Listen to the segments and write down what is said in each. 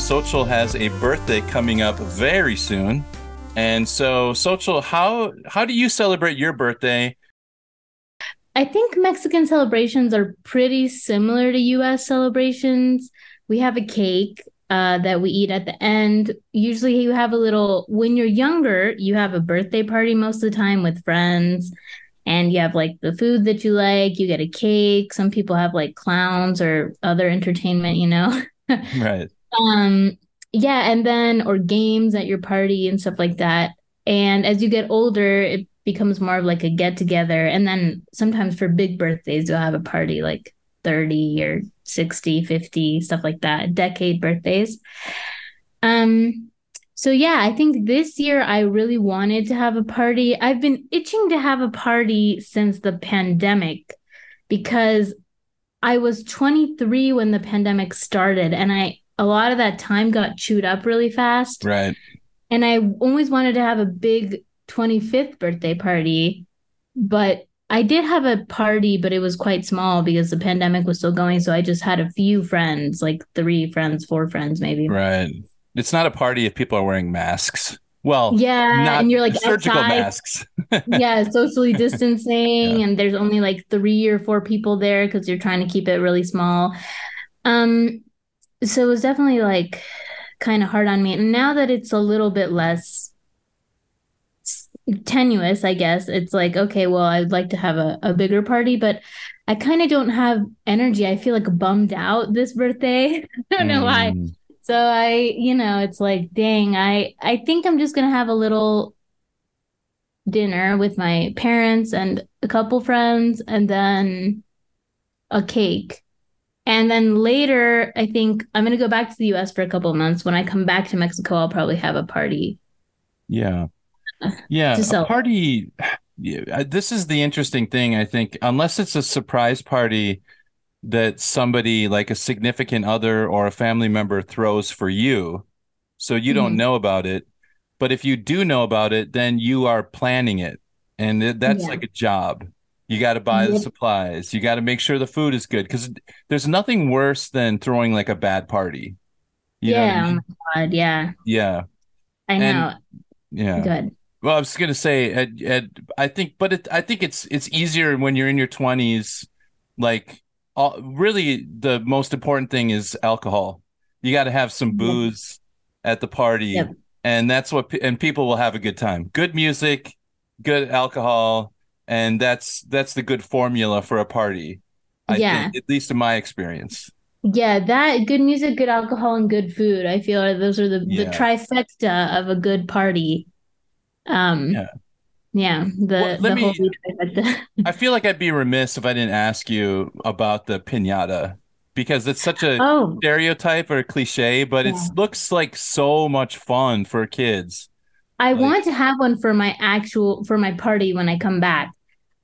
Xochitl has a birthday coming up very soon. And so, Xochitl, how how do you celebrate your birthday? I think Mexican celebrations are pretty similar to US celebrations. We have a cake uh, that we eat at the end. Usually, you have a little, when you're younger, you have a birthday party most of the time with friends, and you have like the food that you like, you get a cake. Some people have like clowns or other entertainment, you know? Right. Um, yeah, and then, or games at your party and stuff like that. And as you get older, it becomes more of like a get together. And then sometimes for big birthdays, you'll have a party like 30 or 60, 50, stuff like that, decade birthdays. Um, so yeah, I think this year I really wanted to have a party. I've been itching to have a party since the pandemic because I was 23 when the pandemic started and I a lot of that time got chewed up really fast. Right. And I always wanted to have a big 25th birthday party, but I did have a party, but it was quite small because the pandemic was still going. So I just had a few friends, like three friends, four friends, maybe. Right. It's not a party if people are wearing masks. Well, yeah, and you're like surgical outside. masks. yeah, socially distancing, Yeah. and there's only like three or four people there because you're trying to keep it really small. Um, so it was definitely like kind of hard on me. And now that it's a little bit less tenuous, I guess it's like okay, well, I'd like to have a, a bigger party, but I kind of don't have energy. I feel like bummed out this birthday. I don't know why. Mm, So I, you know, it's like, dang, I I think I'm just gonna have a little dinner with my parents and a couple friends and then a cake. And then later, I think I'm gonna go back to the US for a couple of months. When I come back to Mexico, I'll probably have a party. Yeah. Yeah. To A party. This is the interesting thing, I think, unless it's a surprise party that somebody like a significant other or a family member throws for you, so you don't Mhm. know about it. But if you do know about it, then you are planning it. And that's Yeah. like a job. You got to buy the supplies. You got to make sure the food is good because there's nothing worse than throwing like a bad party. You know I yeah, oh my God, yeah. Yeah. I And- know. Yeah. Good. Well, I was gonna say, Ed, Ed, I think, but it, I think it's it's easier when you're in your twenties. Like, all, really, the most important thing is alcohol. You got to have some booze at the party, and that's what, and people will have a good time. Good music, good alcohol, and that's that's the good formula for a party. I Yeah. think, at least in my experience. Yeah, that good music, good alcohol, and good food. I feel like those are the, the trifecta of a good party. Um, Yeah. yeah, the Well, let the me- trifecta. I feel like I'd be remiss if I didn't ask you about the pinata because it's such a Oh, stereotype or a cliche, but it looks like so much fun for kids. I Like- want to have one for my actual for my party when I come back.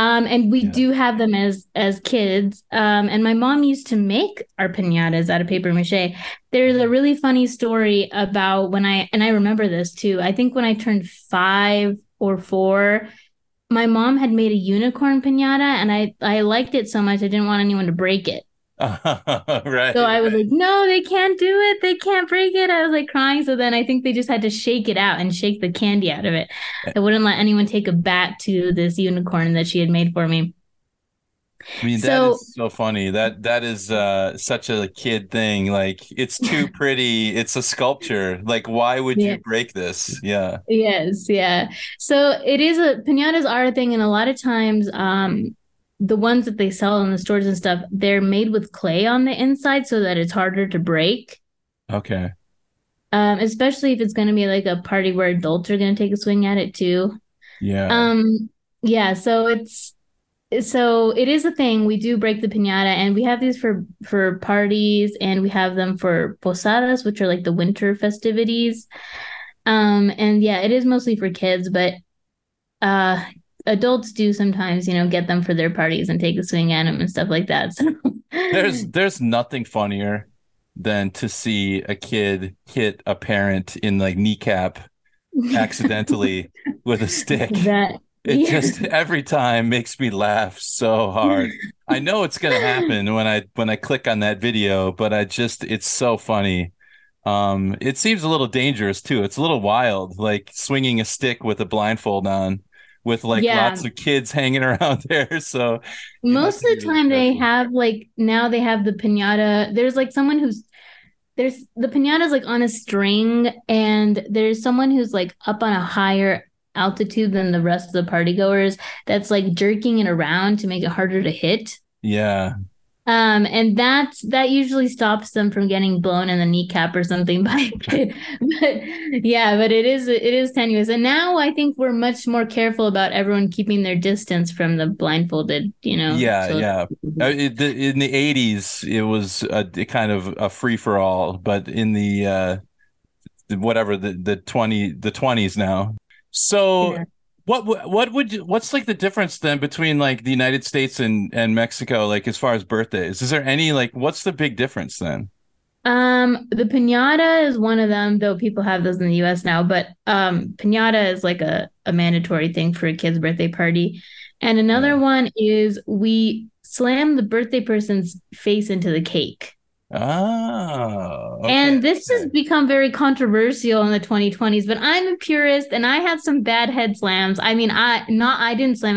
Um, and we Yeah. do have them as as kids. Um, and my mom used to make our piñatas out of paper mache. There's a really funny story about when I and I remember this too. I think when I turned five or four, my mom had made a unicorn piñata, and I I liked it so much I didn't want anyone to break it. right. So I was like, no, they can't do it. They can't break it. I was like crying. So then I think they just had to shake it out and shake the candy out of it. I wouldn't let anyone take a bat to this unicorn that she had made for me. I mean, that So- is so funny. That that is uh such a kid thing. Like it's too pretty. It's a sculpture. Like why would Yeah. you break this? Yeah. Yes, yeah. So it is a pinatas are a thing, and a lot of times, um, the ones that they sell in the stores and stuff, they're made with clay on the inside so that it's harder to break. Okay. Um, especially if it's going to be like a party where adults are going to take a swing at it too. Yeah. Um, yeah, so it's so it is a thing. We do break the piñata and we have these for for parties and we have them for posadas, which are like the winter festivities. Um, and yeah, it is mostly for kids, but uh adults do sometimes, you know, get them for their parties and take a swing at them and stuff like that. So there's there's nothing funnier than to see a kid hit a parent in like kneecap accidentally with a stick. that It yeah. just every time makes me laugh so hard. I know it's gonna happen when I when I click on that video, but I just it's so funny. Um, it seems a little dangerous too. It's a little wild, like swinging a stick with a blindfold on, with like Yeah. lots of kids hanging around there. So Most of the time they have like now they have the piñata. There's like someone who's there's the piñata's like on a string and there's someone who's like up on a higher altitude than the rest of the party goers that's like jerking it around to make it harder to hit. yeah, Um, and that's that usually stops them from getting blown in the kneecap or something by. But yeah, but it is it is tenuous. And now I think we're much more careful about everyone keeping their distance from the blindfolded, you know. yeah, so- yeah. Uh, in the '80s, it was a kind of a free for all, but in the uh, whatever the the twenty the twenties now. So, Yeah. What what would you, what's like the difference then between like the United States and and Mexico, like as far as birthdays? Is there any like what's the big difference then? Um, the piñata is one of them, though people have those in the US now, but um piñata is like a, a mandatory thing for a kid's birthday party. And another Yeah. one is we slam the birthday person's face into the cake. Oh, And this has become very controversial in the 2020s, but I'm a purist and I had some bad head slams. I mean, I not I didn't slam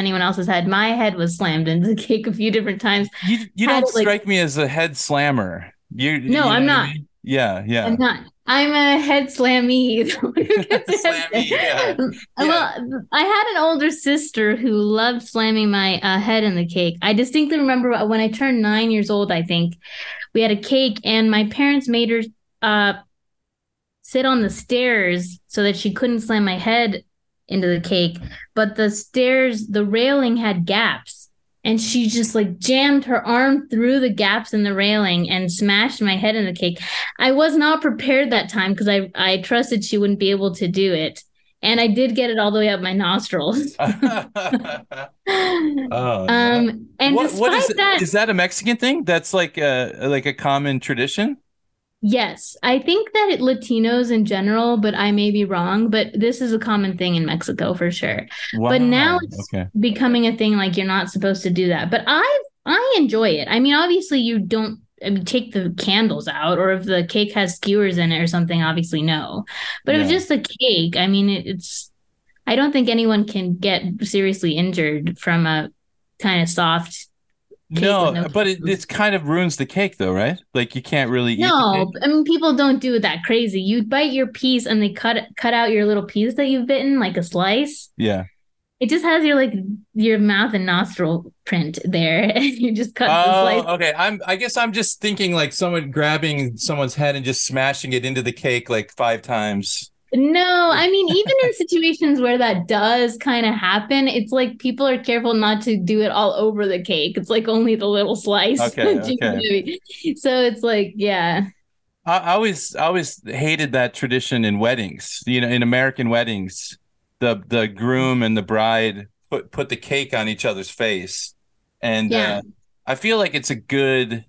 Anyone else's head. My head was slammed into the cake a few different times. You you had, don't like- strike me as a head slammer. You you No, know I'm what I not. mean? Yeah, yeah. I'm not. I'm a head slammy. Slammy, yeah. Well, I had an older sister who loved slamming my uh, head in the cake. I distinctly remember when I turned nine years old, I think, we had a cake and my parents made her uh, sit on the stairs so that she couldn't slam my head into the cake. But the stairs, the railing had gaps. And she just like jammed her arm through the gaps in the railing and smashed my head in the cake. I was not prepared that time because I, I trusted she wouldn't be able to do it. And I did get it all the way up my nostrils. oh, um, and what, despite what is that, is that a Mexican thing? That's like a like a common tradition. Yes, I think that it, Latinos in general, but I may be wrong, but this is a common thing in Mexico for sure. But now it's okay. becoming a thing like you're not supposed to do that. But I I enjoy it. I mean, obviously you don't I mean, take the candles out, or if the cake has skewers in it or something, obviously no. But if Yeah. it's just a cake, I mean, it, it's. I don't think anyone can get seriously injured from a kind of soft. Cake No, no but it it's kind of ruins the cake though, right? Like you can't really No. I mean people don't do it that crazy. You bite your piece and they cut cut out your little piece that you've bitten, like a slice. Yeah. It just has your like your mouth and nostril print there, and you just cut the Oh, slice. okay. I'm. I guess I'm just thinking like someone grabbing someone's head and just smashing it into the cake like five times. No, I mean, even in situations where that does kind of happen, it's like people are careful not to do it all over the cake. It's like only the little slice. Okay, that you can okay. So it's like, yeah. I, I always, I always hated that tradition in weddings. You know, in American weddings, the the groom and the bride put put the cake on each other's face, and Yeah. uh, I feel like it's a good,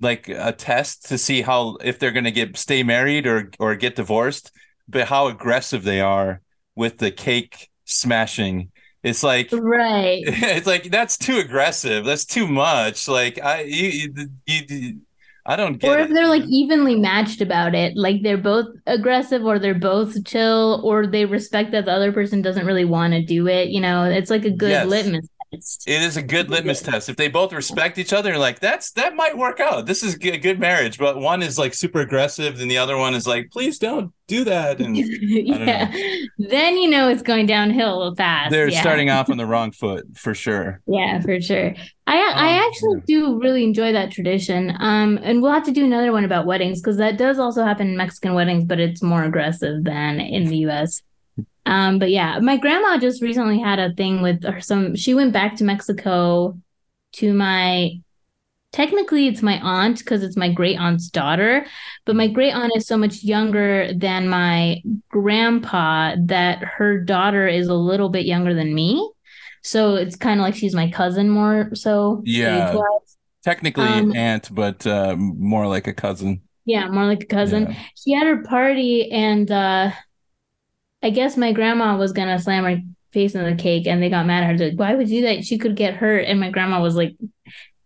like a test to see how if they're going to get stay married or or get divorced, but how aggressive they are with the cake smashing. It's like Right. it's like that's too aggressive. That's too much. Like I you, you, you I don't get Or if it. they're like evenly matched about it, like they're both aggressive or they're both chill or they respect that the other person doesn't really want to do it. You know, it's like a good Yes. litmus. It is a good litmus test. If they both respect each other, like that's that might work out. This is a good marriage. But one is like super aggressive, and the other one is like, please don't do that. And yeah. Then you know it's going downhill fast. they're yeah. starting off on the wrong foot for sure. Yeah, for sure. I I Um, actually do really enjoy that tradition. Um, and we'll have to do another one about weddings because that does also happen in Mexican weddings, but it's more aggressive than in the U.S. Um, but yeah, my grandma just recently had a thing with her. Some she went back to Mexico to my. Technically, it's my aunt because it's my great aunt's daughter, but my great aunt is so much younger than my grandpa that her daughter is a little bit younger than me. So it's kind of like she's my cousin more so. Yeah. Technically Um, aunt, but uh, more like a cousin. Yeah, more like a cousin. Yeah. She had her party and uh I guess my grandma was gonna slam her face in the cake and they got mad at her. Like, why would you do that? She could get hurt. And my grandma was like,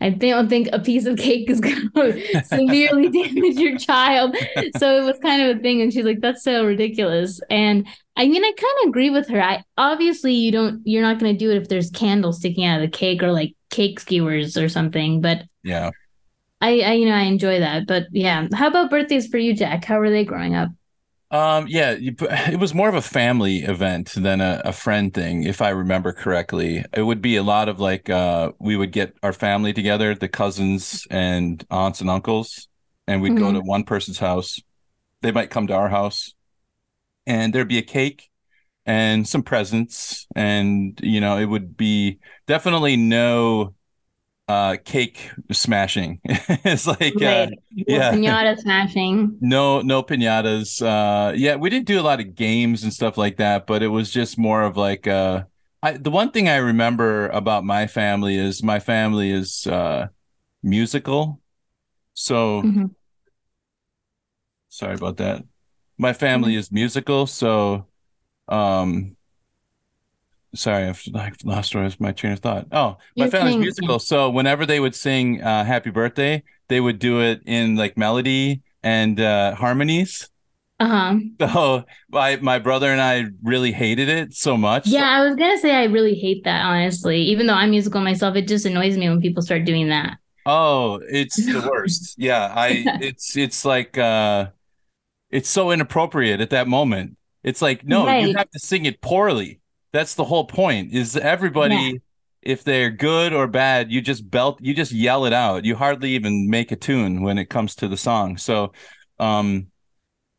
I don't think a piece of cake is gonna severely damage your child. So it was kind of a thing. And she's like, that's so ridiculous. And I mean, I kind of agree with her. I obviously you don't you're not gonna do it if there's candles sticking out of the cake or like cake skewers or something. But Yeah. I, I you know I enjoy that, but yeah. How about birthdays for you, Jack? How were they growing up? Um, yeah, you, it was more of a family event than a, a friend thing, if I remember correctly. It would be a lot of like uh we would get our family together, the cousins and aunts and uncles, and we'd go Mhm. to one person's house. They might come to our house, and there'd be a cake and some presents, and you know, it would be definitely no uh cake smashing. It's like uh, yeah. Pinata smashing. No, no pinatas. Uh, yeah, we didn't do a lot of games and stuff like that, but it was just more of like uh, I the one thing I remember about my family is my family is uh musical. So Mhm. sorry about that. My family Mm-hmm. is musical, so um sorry, I've lost where my train of thought. Oh, my You're family's musical, so whenever they would sing uh Happy Birthday, they would do it in like melody and uh harmonies. Uh-huh. So my my brother and I really hated it so much. Yeah, I was gonna say I really hate that, honestly. Even though I'm musical myself, it just annoys me when people start doing that. Oh, it's the worst. Yeah, I it's it's like uh it's so inappropriate at that moment. It's like no, you have to sing it poorly. That's the whole point. Is everybody if they're good or bad, you just belt you just yell it out. You hardly even make a tune when it comes to the song. So um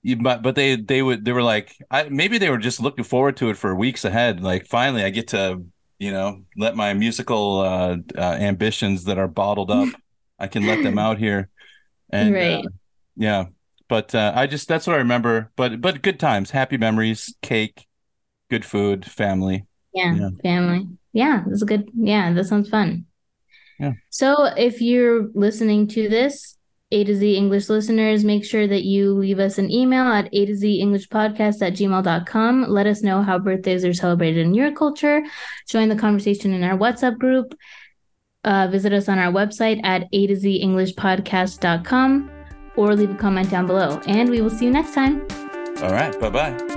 you, but but they they would they were like I maybe they were just looking forward to it for weeks ahead. Like finally I get to you know let my musical uh, uh ambitions that are bottled up I can let them out here and uh, yeah but uh, I just that's what I remember but but good times happy memories cake good food family Yeah, Yeah. family. Yeah, that's a good. Yeah, that sounds fun. Yeah. So if you're listening to this, A to Z English listeners, make sure that you leave us an email at A to Z English podcast at gmail.com. Let us know how birthdays are celebrated in your culture. Join the conversation in our WhatsApp group. Uh, visit us on our website at A to Z English podcast.com or leave a comment down below. And we will see you next time. all right bye bye